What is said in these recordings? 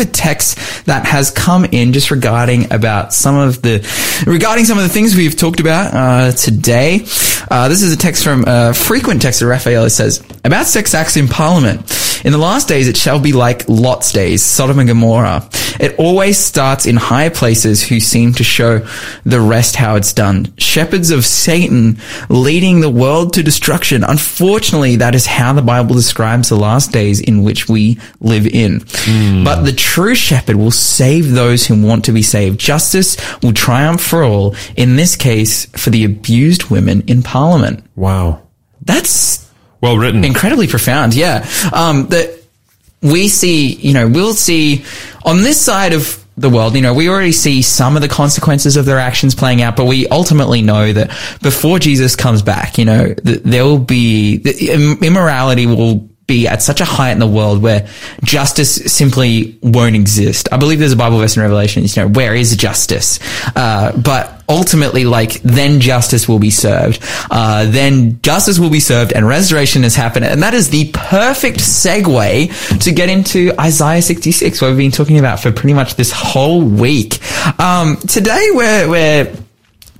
a text that has come in just regarding about some of the regarding some of the things we've talked about uh, today. Uh, this is a text from a frequent texter Raphael. It says about sex acts in Parliament. In the last days, it shall be like Lot's days, Sodom and Gomorrah. It always starts in high places who seem to show the rest how it's done. Shepherds of Satan leading the world to destruction. Unfortunately, that is how the Bible describes the last days in which we live in. Hmm. But the true shepherd will save those who want to be saved. Justice will triumph for all. In this case, for the abused women in parliament. Wow. That's Well written. incredibly profound. Yeah. Um, that we see, you know, we'll see on this side of the world, you know, we already see some of the consequences of their actions playing out, but we ultimately know that before Jesus comes back, you know, th- there will be, immorality will be at such a height in the world where justice simply won't exist. I believe there's a Bible verse in Revelation, you know, where is justice? Uh, but ultimately, like, then justice will be served. Uh, then justice will be served and restoration has happened. And that is the perfect segue to get into Isaiah 66, what we've been talking about for pretty much this whole week. Um, today we're, we're,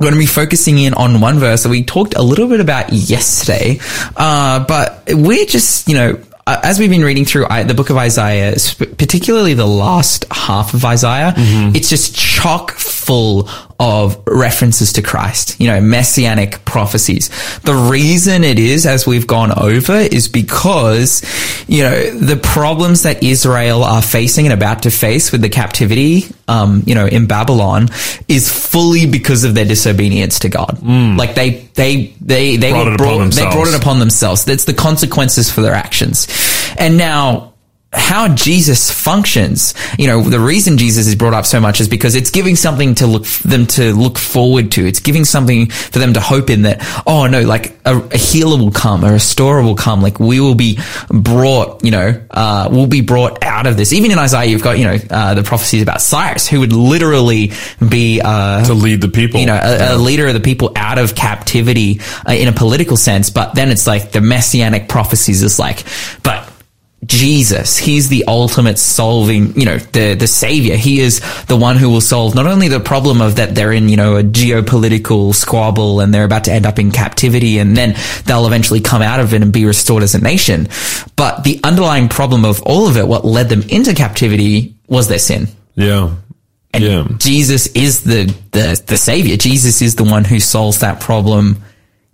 going to be focusing in on one verse that we talked a little bit about yesterday, uh, but we're just, you know, uh, as we've been reading through the book of Isaiah, particularly the last half of Isaiah, it's just chock full of references to Christ, you know, messianic prophecies. The reason it is, as we've gone over, is because, you know, the problems that Israel are facing and about to face with the captivity, um, you know, in Babylon is fully because of their disobedience to God. Like they, they, they, they Brought were it upon brought, they brought it upon themselves. That's the consequences for their actions. And now, how Jesus functions, you know, the reason Jesus is brought up so much is because it's giving something to look, them to look forward to. It's giving something for them to hope in that, oh no, like a, a healer will come, a restorer will come, like we will be brought, you know, uh, we'll be brought out of this. Even in Isaiah, you've got, you know, uh, the prophecies about Cyrus, who would literally be, uh, to lead the people. you know, a, a leader of the people out of captivity uh, in a political sense. But then it's like the messianic prophecies is like, but Jesus, he's the ultimate solving, you know, the, the savior. He is the one who will solve not only the problem of that they're in, you know, a geopolitical squabble and they're about to end up in captivity and then they'll eventually come out of it and be restored as a nation. But the underlying problem of all of it, what led them into captivity was their sin. yeah. And Yeah. Jesus is the, the, the savior. Jesus is the one who solves that problem.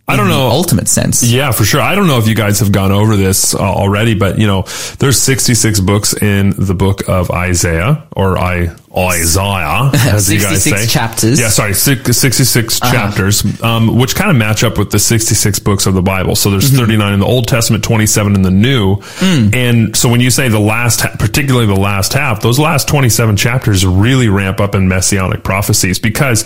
I don't know. ultimate sense. Yeah, for sure. I don't know if you guys have gone over this uh, already, but you know, there's 66 books in the book of Isaiah or I Isaiah, as you guys say. chapters. Yeah, sorry, six- 66 chapters, um, which kind of match up with the 66 books of the Bible. So there's 39 in the Old Testament, 27 in the New. And so when you say the last, particularly the last half, those last 27 chapters really ramp up in messianic prophecies because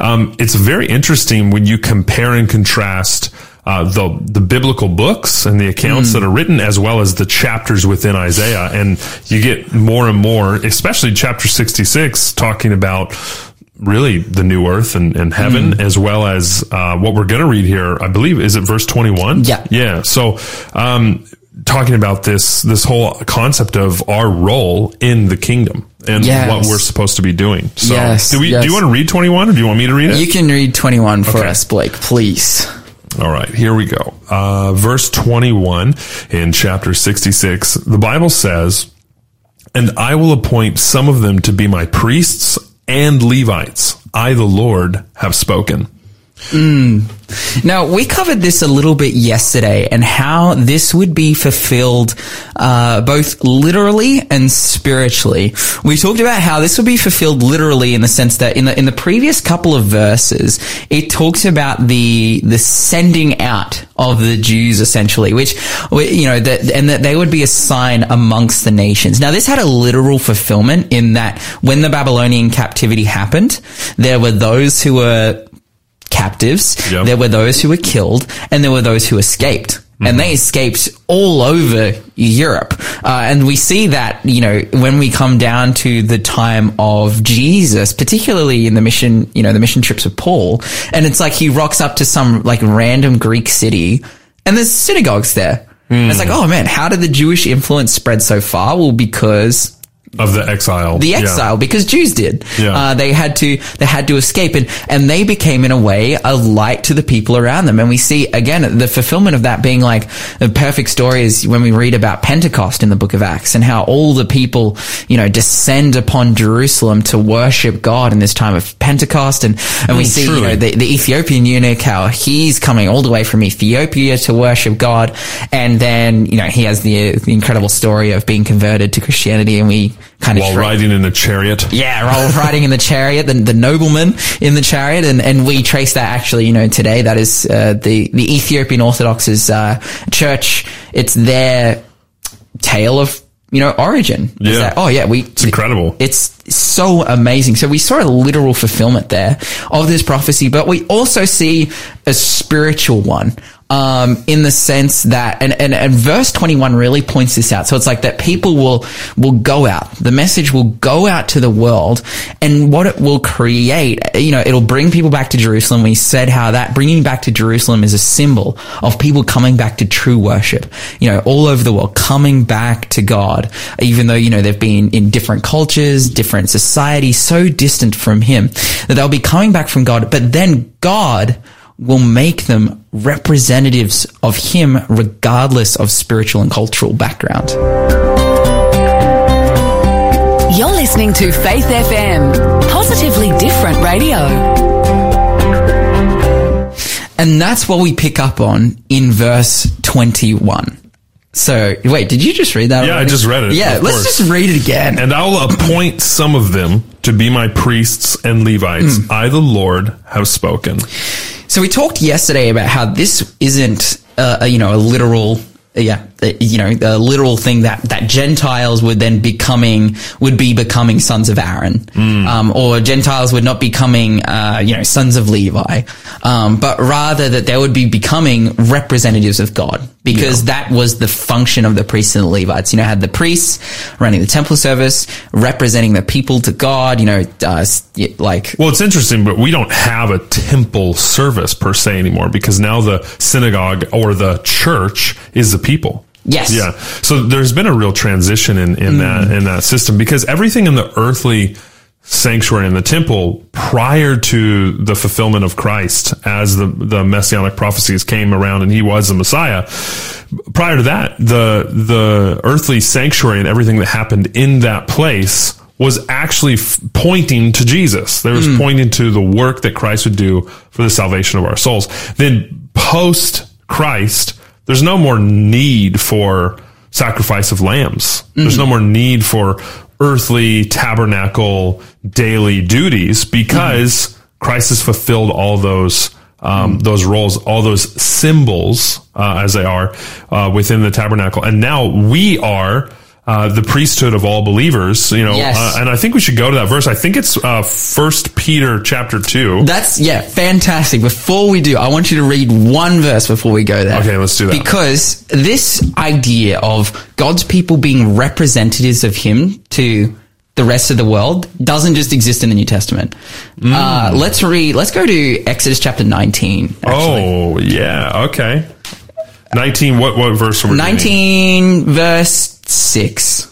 um, it's very interesting when you compare and contrast uh, the the biblical books and the accounts that are written, as well as the chapters within Isaiah, and you get more and more, especially chapter sixty six, talking about really the new earth and, and heaven, as well as uh, what we're going to read here. I believe is it verse twenty one. Yeah. yeah. So. Um, talking about this this whole concept of our role in the kingdom and Yes. what we're supposed to be doing. So Yes, do we yes. do you want to read 21 or do you want me to read it? You can read 21 for Okay. us, Blake, please. All right, here we go. Uh, verse 21 in chapter 66, the Bible says, And I will appoint some of them to be my priests and Levites. I, the Lord, have spoken. Now, we covered this a little bit yesterday and how this would be fulfilled uh, both literally and spiritually. We talked about how this would be fulfilled literally in the sense that in the in the previous couple of verses, it talks about the the sending out of the Jews essentially, which you know that and that they would be a sign amongst the nations. Now, this had a literal fulfillment in that when the Babylonian captivity happened, there were those who were captives. Yep. There were those who were killed, and there were those who escaped. And they escaped all over Europe. Uh, and we see that, you know, when we come down to the time of Jesus, particularly in the mission, you know, the mission trips of Paul, and it's like he rocks up to some like random Greek city and there's synagogues there. And It's like, oh man, how did the Jewish influence spread so far? Well, because of the exile. the Yeah. exile because Jews did. Yeah. Uh, they had to they had to escape and and they became in a way a light to the people around them. And we see again the fulfillment of that being like a perfect story is when we read about Pentecost in the book of Acts and how all the people you know descend upon Jerusalem to worship God in this time of Pentecost and and we Mm, see you know the, the Ethiopian eunuch how he's coming all the way from Ethiopia to worship God and then you know he has the, the incredible story of being converted to Christianity and we kind of While riding in a chariot. yeah, while riding in the chariot, the, the nobleman in the chariot, and, and we trace that actually, you know, today. That is uh, the the Ethiopian Orthodox's uh, church. It's their tale of you know origin. Yeah. that- oh yeah, we. It's incredible. It's so amazing. So we saw a literal fulfillment there of this prophecy, but we also see a spiritual one. Um, in the sense that, and, and, and verse 21 really points this out. So it's like that people will, will go out. The message will go out to the world and what it will create, you know, it'll bring people back to Jerusalem. We said how that bringing back to Jerusalem is a symbol of people coming back to true worship, you know, all over the world, coming back to God, even though, you know, they've been in different cultures, different societies, so distant from Him that they'll be coming back from God. But then God will make them representatives of Him regardless of spiritual and cultural background. You're listening to Faith FM, positively different radio. And that's what we pick up on in verse 21. So, wait, did you just read that? Yeah, I just read it, Yeah, let's course. just read it again. And I will appoint some of them to be my priests and Levites. Hmm. I, the Lord, have spoken. So we talked yesterday about how this isn't, uh, a, you know, a literal, yeah, you know, a literal thing that that Gentiles would then becoming would be becoming sons of Aaron, um, or Gentiles would not be becoming, uh, you know, sons of Levi, um, but rather that they would be becoming representatives of God because that was the function of the priests and the Levites. You know, had the priests running the temple service, representing the people to God. You know, uh, like Well, it's interesting, but we don't have a temple service per se anymore because now the synagogue or the church is the people. Yes. Yeah. So there's been a real transition in, in that in that system because everything in the earthly sanctuary in the temple prior to the fulfillment of Christ as the, the messianic prophecies came around and he was the Messiah. Prior to that, the the earthly sanctuary and everything that happened in that place was actually f- pointing to Jesus. There was hmm. pointing to the work that Christ would do for the salvation of our souls. Then post Christ, there's no more need for sacrifice of lambs. There's hmm. no more need for earthly tabernacle daily duties because Christ has fulfilled all those um, those roles, all those symbols uh, as they are uh, within the tabernacle, and now we are. Uh, the priesthood of all believers, you know, Yes. uh, and I think we should go to that verse. I think it's uh, First Peter chapter two. That's yeah, fantastic. Before we do, I want you to read one verse before we go there. Okay, let's do that. Because this idea of God's people being representatives of Him to the rest of the world doesn't just exist in the New Testament. Mm. Uh, let's read. Let's go to Exodus chapter nineteen. Actually. Oh, yeah. Okay. 19, what, what verse are we reading? nineteen verse six.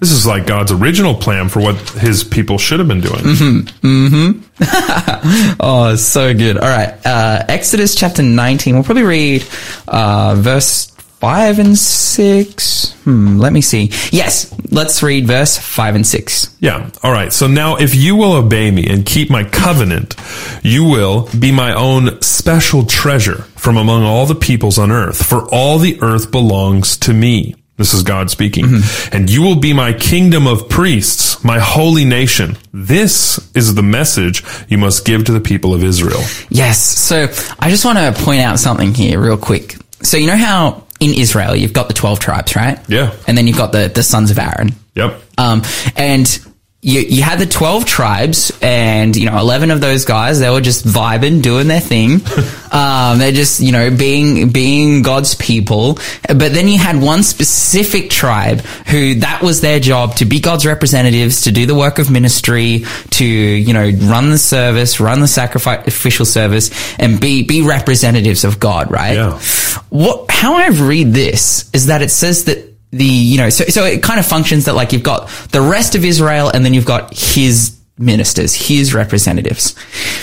This is like God's original plan for what his people should have been doing. Mm-hmm. Oh, so good. All right, uh, Exodus chapter nineteen. We'll probably read uh, verse five and six. Hmm, let me see. Yes, let's read verse five and six. Yeah. All right. So now if you will obey me and keep my covenant, you will be my own special treasure from among all the peoples on earth, for all the earth belongs to me. This is God speaking. And you will be my kingdom of priests, my holy nation. This is the message you must give to the people of Israel. Yes. So I just want to point out something here real quick. So you know how in Israel you've got the 12 tribes, right? Yeah. And then you've got the, the sons of Aaron. Yep. Um, and you, you had the 12 tribes and, you know, 11 of those guys, they were just vibing, doing their thing. um, they're just, you know, being, being God's people. But then you had one specific tribe who that was their job to be God's representatives, to do the work of ministry, to, you know, run the service, run the sacrificial service and be, be representatives of God, right? Yeah. What, how I read this is that it says that the, you know, so, so it kind of functions that like you've got the rest of Israel and then you've got his ministers, his representatives.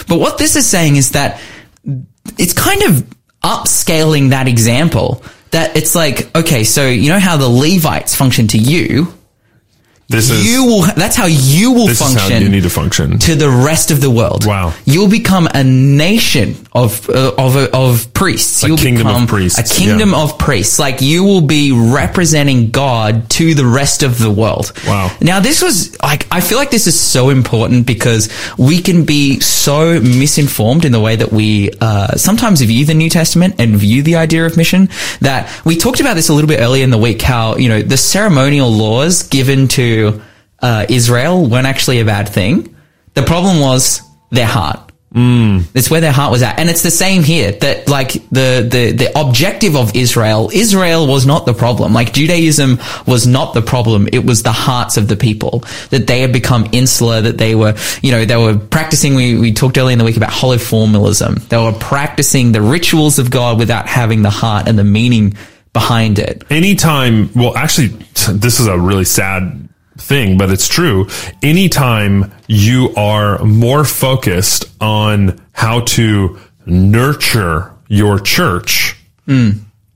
But what this is saying is that it's kind of upscaling that example that it's like, okay, so you know how the Levites function to you? This is you will, that's how you will function you need to function. to the rest of the world. Wow. You'll become a nation of uh, of of priests. A You'll kingdom of become priests, A kingdom yeah. of priests. Like you will be representing God to the rest of the world. Wow. Now this was like I feel like this is so important because we can be so misinformed in the way that we uh, sometimes view the New Testament and view the idea of mission. That we talked about this a little bit earlier in the week. How you know the ceremonial laws given to uh, Israel weren't actually a bad thing. The problem was their heart. Mm. It's where their heart was at. And it's the same here that like the, the, the objective of Israel, Israel was not the problem. Like Judaism was not the problem. It was the hearts of the people that they had become insular, that they were, you know, they were practicing, we, we talked earlier in the week about hollow formalism. They were practicing the rituals of God without having the heart and the meaning behind it. anytime well actually this is a really sad thing but it's true. Anytime you are more focused on how to nurture your church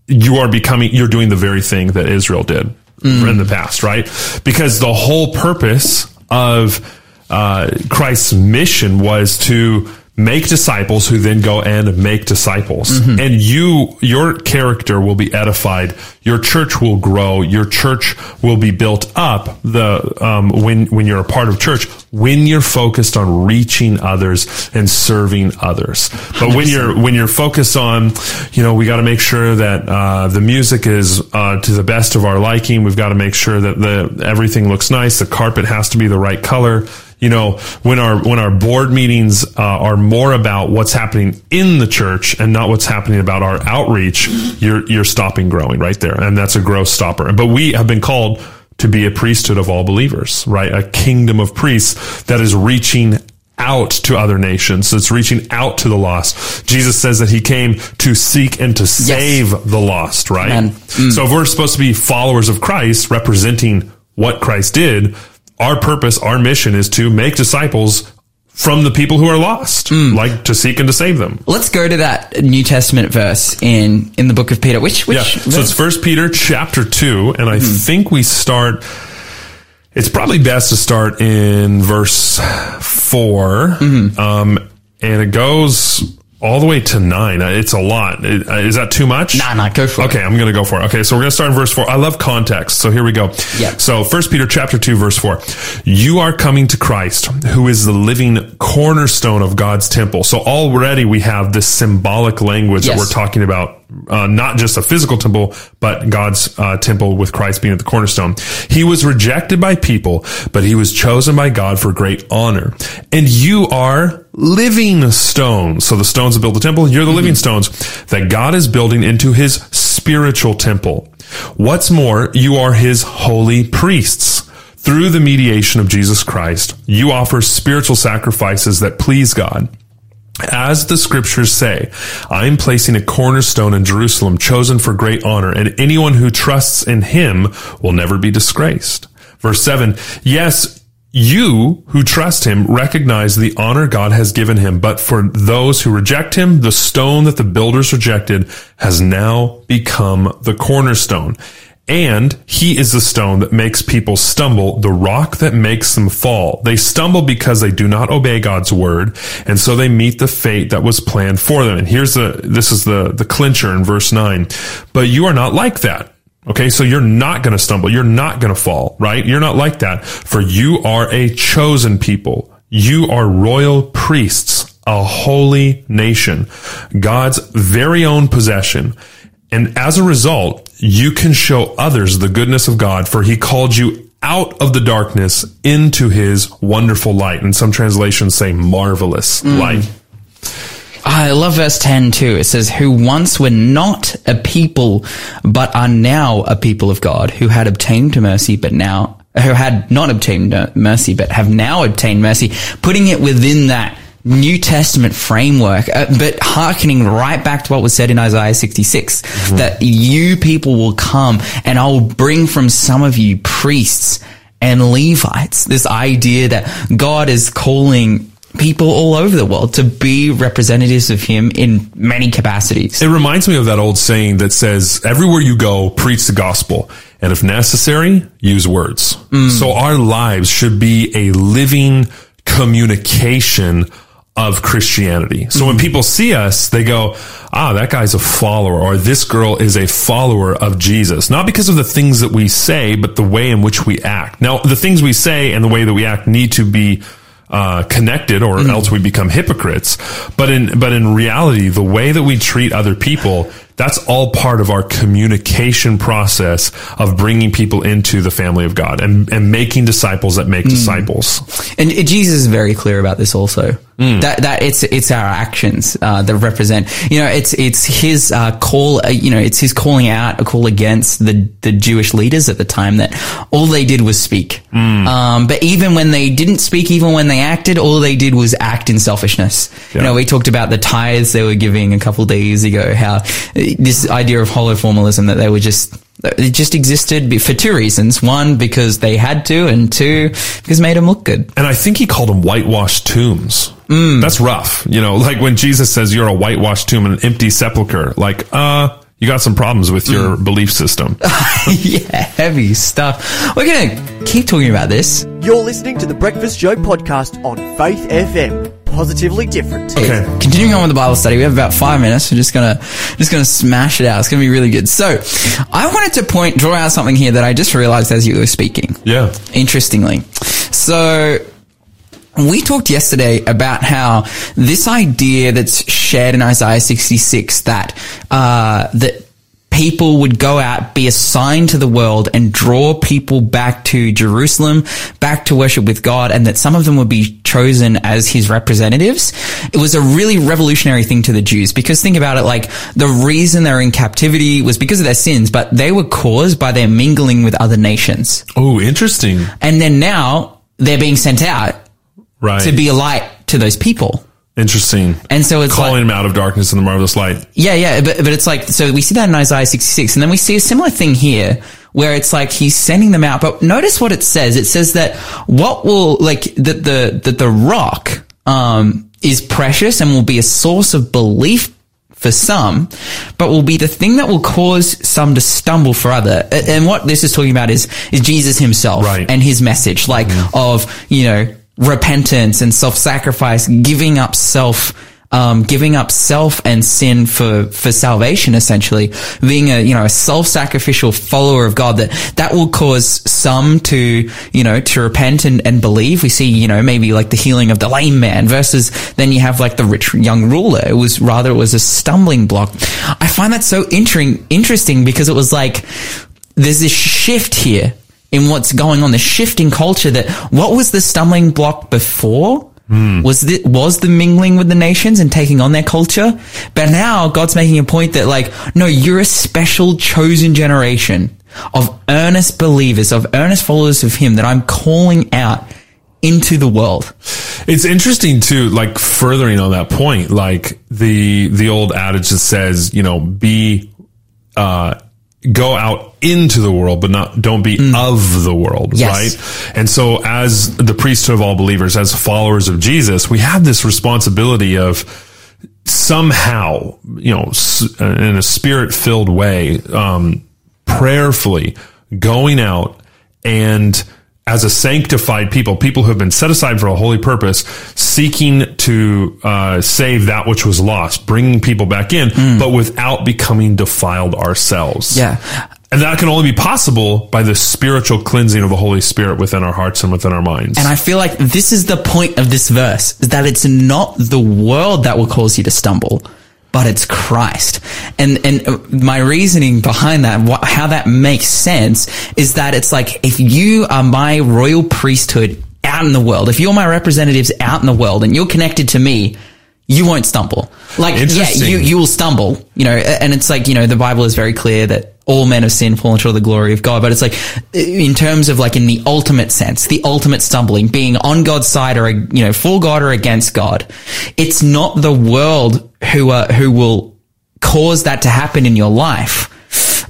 you are becoming you're doing the very thing that Israel did in the past right? Because the whole purpose of uh, Christ's mission was to make disciples who then go and make disciples. And you your character will be edified. Your church will grow. Your church will be built up. The um, when when you're a part of church when you're focused on reaching others and serving others. But when you're when you're focused on you know we got to make sure that uh, the music is uh, to the best of our liking. We've got to make sure that the everything looks nice. The carpet has to be the right color you know when our when our board meetings uh, are more about what's happening in the church and not what's happening about our outreach you're you're stopping growing right there. And that's a growth stopper. But we have been called to be a priesthood of all believers right? A kingdom of priests that is reaching out to other nations. It's reaching out to the lost. Jesus says that he came to seek and to save the lost right? Amen. so if we're supposed to be followers of christ representing what christ did our purpose, our mission is to make disciples from the people who are lost, hmm. like to seek and to save them. Let's go to that New Testament verse in, in the book of Peter. Which, which, Yeah. So it's First Peter chapter two, and I hmm. think we start. It's probably best to start in verse 4 mm-hmm. um, and it goes all the way to nine. Uh, It's a lot. Uh, Is that too much? Nah, nah, go for it. Okay, I'm going to go for it. Okay, so we're going to start in verse 4. I love context, so here we go. Yeah. So, First Peter chapter 2 verse 4. You are coming to Christ, who is the living cornerstone of God's temple. So already we have this symbolic language that we're talking about uh, not just a physical temple, but God's uh, temple with Christ being at the cornerstone. He was rejected by people, but he was chosen by God for great honor. And you are living stones. So the stones that build the temple, you're the living stones that God is building into his spiritual temple. What's more, you are his holy priests. Through the mediation of Jesus Christ, you offer spiritual sacrifices that please God. As the scriptures say, I am placing a cornerstone in Jerusalem chosen for great honor, and anyone who trusts in him will never be disgraced. Verse 7 Yes, you who trust him recognize the honor God has given him, but for those who reject him, the stone that the builders rejected has now become the cornerstone. And he is the stone that makes people stumble, the rock that makes them fall. They stumble because they do not obey God's word, and so they meet the fate that was planned for them. And here's the, this is the, the clincher in verse 9. But you are not like that. Okay, so you're not going to stumble. You're not going to fall, right? You're not like that. For you are a chosen people. You are royal priests, a holy nation, God's very own possession. And as a result, you can show others the goodness of God, for he called you out of the darkness into his wonderful light. And some translations say marvelous mm. light. Ah, I love verse 10 too. It says, who once were not a people, but are now a people of God, who had obtained mercy, but now, who had not obtained mercy, but have now obtained mercy, putting it within that New Testament framework, uh, but hearkening right back to what was said in Isaiah 66, that you people will come and I will bring from some of you priests and Levites. This idea that God is calling people all over the world to be representatives of Him in many capacities. It reminds me of that old saying that says, everywhere you go, preach the gospel. And if necessary, use words. So our lives should be a living communication of Christianity. So when people see us, they go, ah, that guy's a follower or this girl is a follower of Jesus. Not because of the things that we say, but the way in which we act. Now, the things we say and the way that we act need to be uh, connected or else we become hypocrites. But in, but in reality, the way that we treat other people, that's all part of our communication process of bringing people into the family of God and, and making disciples that make disciples. And Jesus is very clear about this also. That that it's it's our actions uh, that represent. You know, it's it's his uh, call. Uh, you know, it's his calling out, a call against the the Jewish leaders at the time that all they did was speak. Um, but even when they didn't speak, even when they acted, all they did was act in selfishness. You know, we talked about the tithes they were giving a couple of days ago. How this idea of hollow formalism that they were just. It just existed for two reasons. One, because they had to, and two, because it made them look good. And I think he called them whitewashed tombs. That's rough. You know, like when Jesus says you're a whitewashed tomb and an empty sepulcher, like, uh, you got some problems with your mm. belief system. yeah, heavy stuff. We're going to keep talking about this. You're listening to the Breakfast Show podcast on Faith FM. Positively different. Okay. Continuing on with the Bible study, we have about five minutes. We're just gonna, just gonna smash it out. It's gonna be really good. So, I wanted to point, draw out something here that I just realized as you were speaking. Yeah. Interestingly. So, we talked yesterday about how this idea that's shared in Isaiah 66 that, uh, that people would go out, be a sign to the world and draw people back to Jerusalem, back to worship with God, and that some of them would be chosen as his representatives. It was a really revolutionary thing to the Jews because think about it, like the reason they're in captivity was because of their sins, but they were caused by their mingling with other nations. Oh, interesting. And then now they're being sent out Right. to be a light to those people. interesting. And so it's Calling like, him out of darkness in the marvelous light. yeah, yeah, but, but it's like, so we see that in Isaiah 66 and then we see a similar thing here where it's like he's sending them out. But notice what it says. It says that what will, like, that the, that the rock, um, is precious and will be a source of belief for some, but will be the thing that will cause some to stumble for other. And what this is talking about is, is Jesus himself Right. and his message, like of, you know, repentance and self-sacrifice, giving up self, um, giving up self and sin for, for salvation, essentially, being a, you know, a self-sacrificial follower of God that, that will cause some to, you know, to repent and, and believe. We see, you know, maybe like the healing of the lame man versus then you have like the rich young ruler. It was rather, it was a stumbling block. I find that so interesting, interesting because it was like, there's this shift here in what's going on, the shift in culture that what was the stumbling block before? Was the, was the mingling with the nations and taking on their culture? But now God's making a point that like, no, you're a special chosen generation of earnest believers, of earnest followers of Him that I'm calling out into the world. It's interesting too, like furthering on that point, like the, the old adage that says, you know, be, uh, go out into the world, but not, don't be of the world, Yes. right? And so as the priesthood of all believers, as followers of Jesus, we have this responsibility of somehow, you know, in a spirit filled way, um, prayerfully going out and as a sanctified people, people who have been set aside for a holy purpose, seeking to uh, save that which was lost, bringing people back in, but without becoming defiled ourselves. Yeah. And that can only be possible by the spiritual cleansing of the Holy Spirit within our hearts and within our minds. And I feel like this is the point of this verse, is that it's not the world that will cause you to stumble, but it's Christ. And, and my reasoning behind that, wh- how that makes sense is that it's like, if you are my royal priesthood out in the world, if you're my representatives out in the world and you're connected to me, you won't stumble. Like, yeah, you, you will stumble, you know, and it's like, you know, the Bible is very clear that all men have sinned, fallen short of the glory of God. But it's like, in terms of like in the ultimate sense, the ultimate stumbling, being on God's side or, you know, for God or against God. It's not the world who are, who will cause that to happen in your life,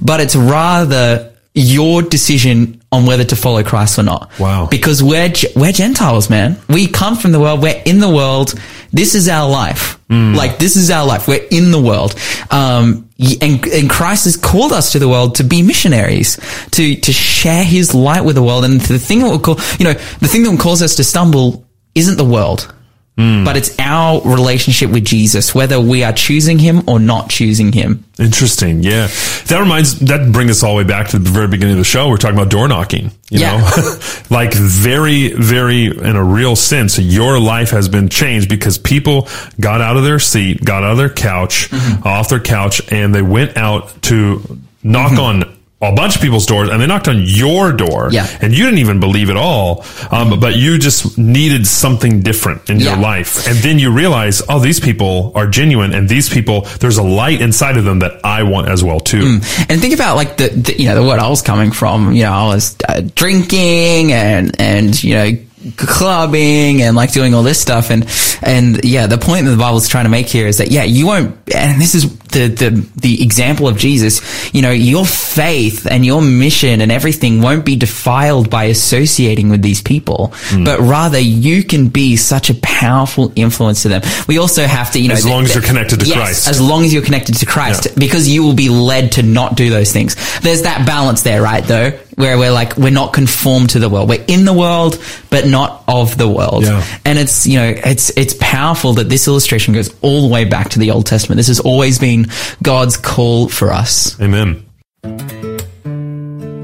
but it's rather your decision on whether to follow Christ or not. Wow. Because we're, we're Gentiles, man. We come from the world. We're in the world. This is our life. Like, this is our life. We're in the world. Um, and, and Christ has called us to the world to be missionaries, to, to share his light with the world. And the thing that will call, you know, the thing that will cause us to stumble isn't the world. But it's our relationship with Jesus, whether we are choosing him or not choosing him. Interesting. Yeah. That reminds, that brings us all the way back to the very beginning of the show. We're talking about door knocking, you Yeah. know, like very, very in a real sense, your life has been changed because people got out of their seat, got out of their couch, Mm-hmm. off their couch, and they went out to knock Mm-hmm. on a bunch of people's doors and they knocked on your door Yeah. and you didn't even believe it all. Um, but you just needed something different in your life. And then you realize, oh, these people are genuine and these people, there's a light inside of them that I want as well too. And think about like the, the you know, the word I was coming from, you know, I was uh, drinking and, and, you know, clubbing and like doing all this stuff. And, and yeah, the point that the Bible's trying to make here is that, yeah, you won't, and this is the, the, the example of Jesus, you know, your faith and your mission and everything won't be defiled by associating with these people, mm. but rather you can be such a powerful influence to them. We also have to, you know, As long as you're connected to Yes, Christ. As long as you're connected to Christ, Yeah. because you will be led to not do those things. There's that balance there, right? Though, where we're like, we're not conformed to the world. We're in the world, but not of the world. Yeah. And it's, you know, it's, it's powerful that this illustration goes all the way back to the Old Testament. This has always been God's call for us. Amen.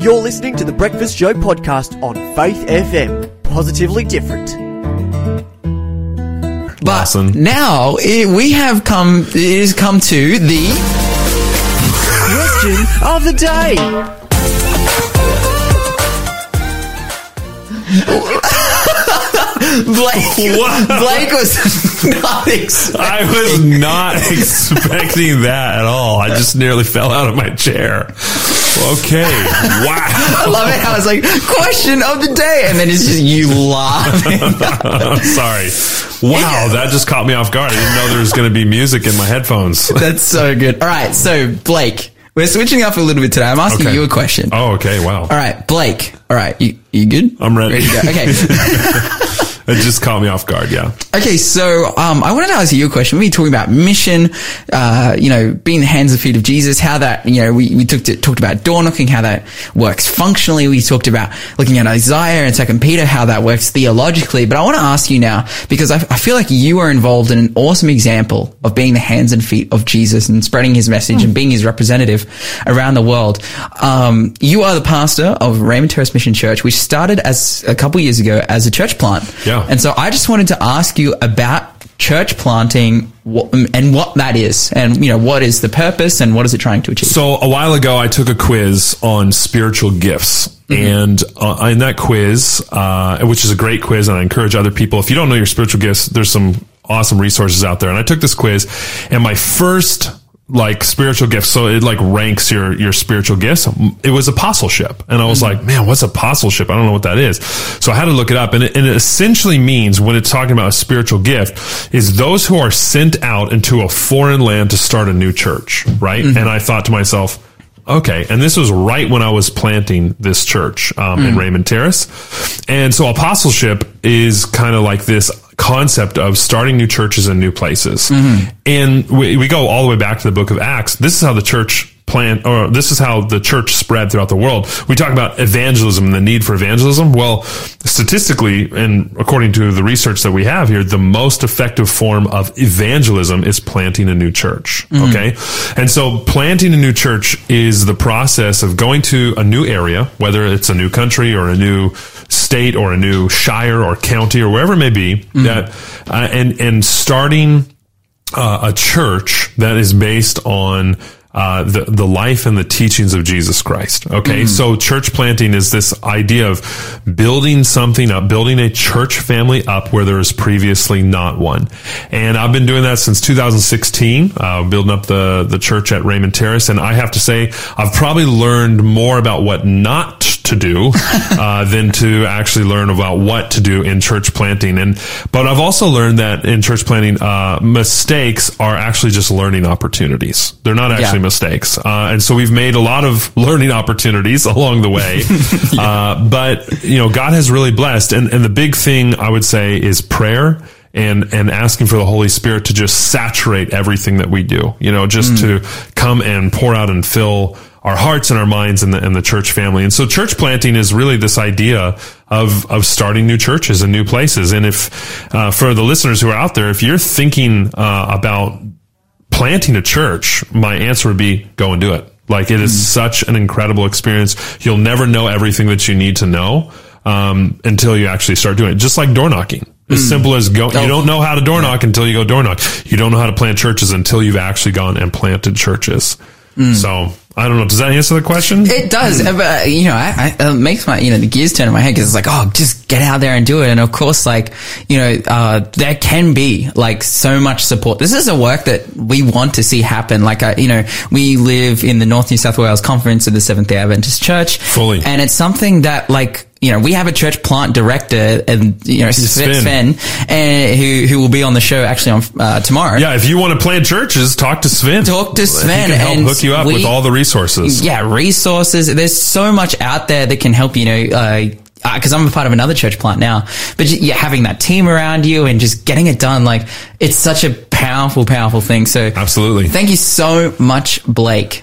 You're listening to the Breakfast Show podcast on Faith FM. Positively different. But Awesome. now eh, we have come, it has come to the, Question of the day. Blake, Wow. Blake was not expecting I was not expecting that at all. I just nearly fell out of my chair. Okay. Wow. I love it how it's like question of the day, and then it's just you laughing. I'm sorry. Wow. That just caught me off guard. I didn't know there was going to be music in my headphones. That's so good. All right, so Blake, we're switching up a little bit today. I'm asking Okay. you a question. Oh, okay. Wow. All right, Blake. All right, you you good? I'm ready. to go. Okay. It just caught me off guard. Yeah. Okay, so um, I wanted to ask you a question. We've been talking about mission, uh, you know, being the hands and feet of Jesus, how that, you know, we, we took talked about door knocking, how that works functionally. We talked about looking at Isaiah and Second Peter, how that works theologically. But I want to ask you now, because I, I feel like you are involved in an awesome example of being the hands and feet of Jesus and spreading his message and being his representative around the world. Um, you are the pastor of Raymond Terrace Mission Church, which started as a couple years ago as a church plant. Yeah. And so I just wanted to ask you about church planting and what that is and, you know, what is the purpose and what is it trying to achieve? So a while ago, I took a quiz on spiritual gifts. And uh, in that quiz, uh, which is a great quiz, and I encourage other people, if you don't know your spiritual gifts, there's some awesome resources out there. And I took this quiz, and my first like spiritual gifts, so it like ranks your your spiritual gifts. It was apostleship, and I was hmm. like, man, what's apostleship? I don't know what that is. So I had to look it up, and it, and it essentially means when it's talking about a spiritual gift, is those who are sent out into a foreign land to start a new church, right? Mm-hmm. And I thought to myself. Okay, and this was right when I was planting this church um, in hmm. Raymond Terrace, and so apostleship is kind of like this concept of starting new churches in new places, mm-hmm. and we, we go all the way back to the Book of Acts. This is how the church plant, or this is how the church spread throughout the world. We talk about evangelism and the need for evangelism. Well, statistically, and according to the research that we have here, the most effective form of evangelism is planting a new church. Okay. And so planting a new church is the process of going to a new area, whether it's a new country or a new state or a new shire or county or wherever it may be, that, uh, and, and starting uh, a church that is based on uh, the the life and the teachings of Jesus Christ. Okay, so church planting is this idea of building something up, building a church family up where there was previously not one. And I've been doing that since 2016, uh, building up the the church at Raymond Terrace. And I have to say, I've probably learned more about what not to do uh, than to actually learn about what to do in church planting. And but I've also learned that in church planting, uh, mistakes are actually just learning opportunities. They're not actually Yeah. mistakes. Uh, and so we've made a lot of learning opportunities along the way. uh, but you know, God has really blessed. And and the big thing I would say is prayer. And, and asking for the Holy Spirit to just saturate everything that we do, you know, just to come and pour out and fill our hearts and our minds and the, and the church family. And so church planting is really this idea of, of starting new churches and new places. And if, uh, for the listeners who are out there, if you're thinking, uh, about planting a church, my answer would be go and do it. Like it is such an incredible experience. You'll never know everything that you need to know, um, until you actually start doing it. Just like door knocking. As simple as go, you don't know how to door knock until you go door knock. You don't know how to plant churches until you've actually gone and planted churches. So I don't know. Does that answer the question? It does, uh, but you know, I, I, it makes my you know the gears turn in my head because it's like, oh, just get out there and do it. And of course, like you know, uh, there can be like so much support. This is a work that we want to see happen. Like, uh, you know, we live in the North New South Wales Conference of the Seventh Day Adventist Church, Fully. and it's something that like. You know, we have a church plant director, and you know, Sven, Sven. Sven uh, who who will be on the show actually on uh, tomorrow. Yeah, if you want to plant churches, talk to Sven. Talk to Sven. He can help and hook you up we- with all the resources. yeah, resources. There's so much out there that can help, you know, uh, because I'm a part of another church plant now, but yeah, having that team around you and just getting it done, like it's such a powerful, powerful thing. So Absolutely. thank you so much, Blake.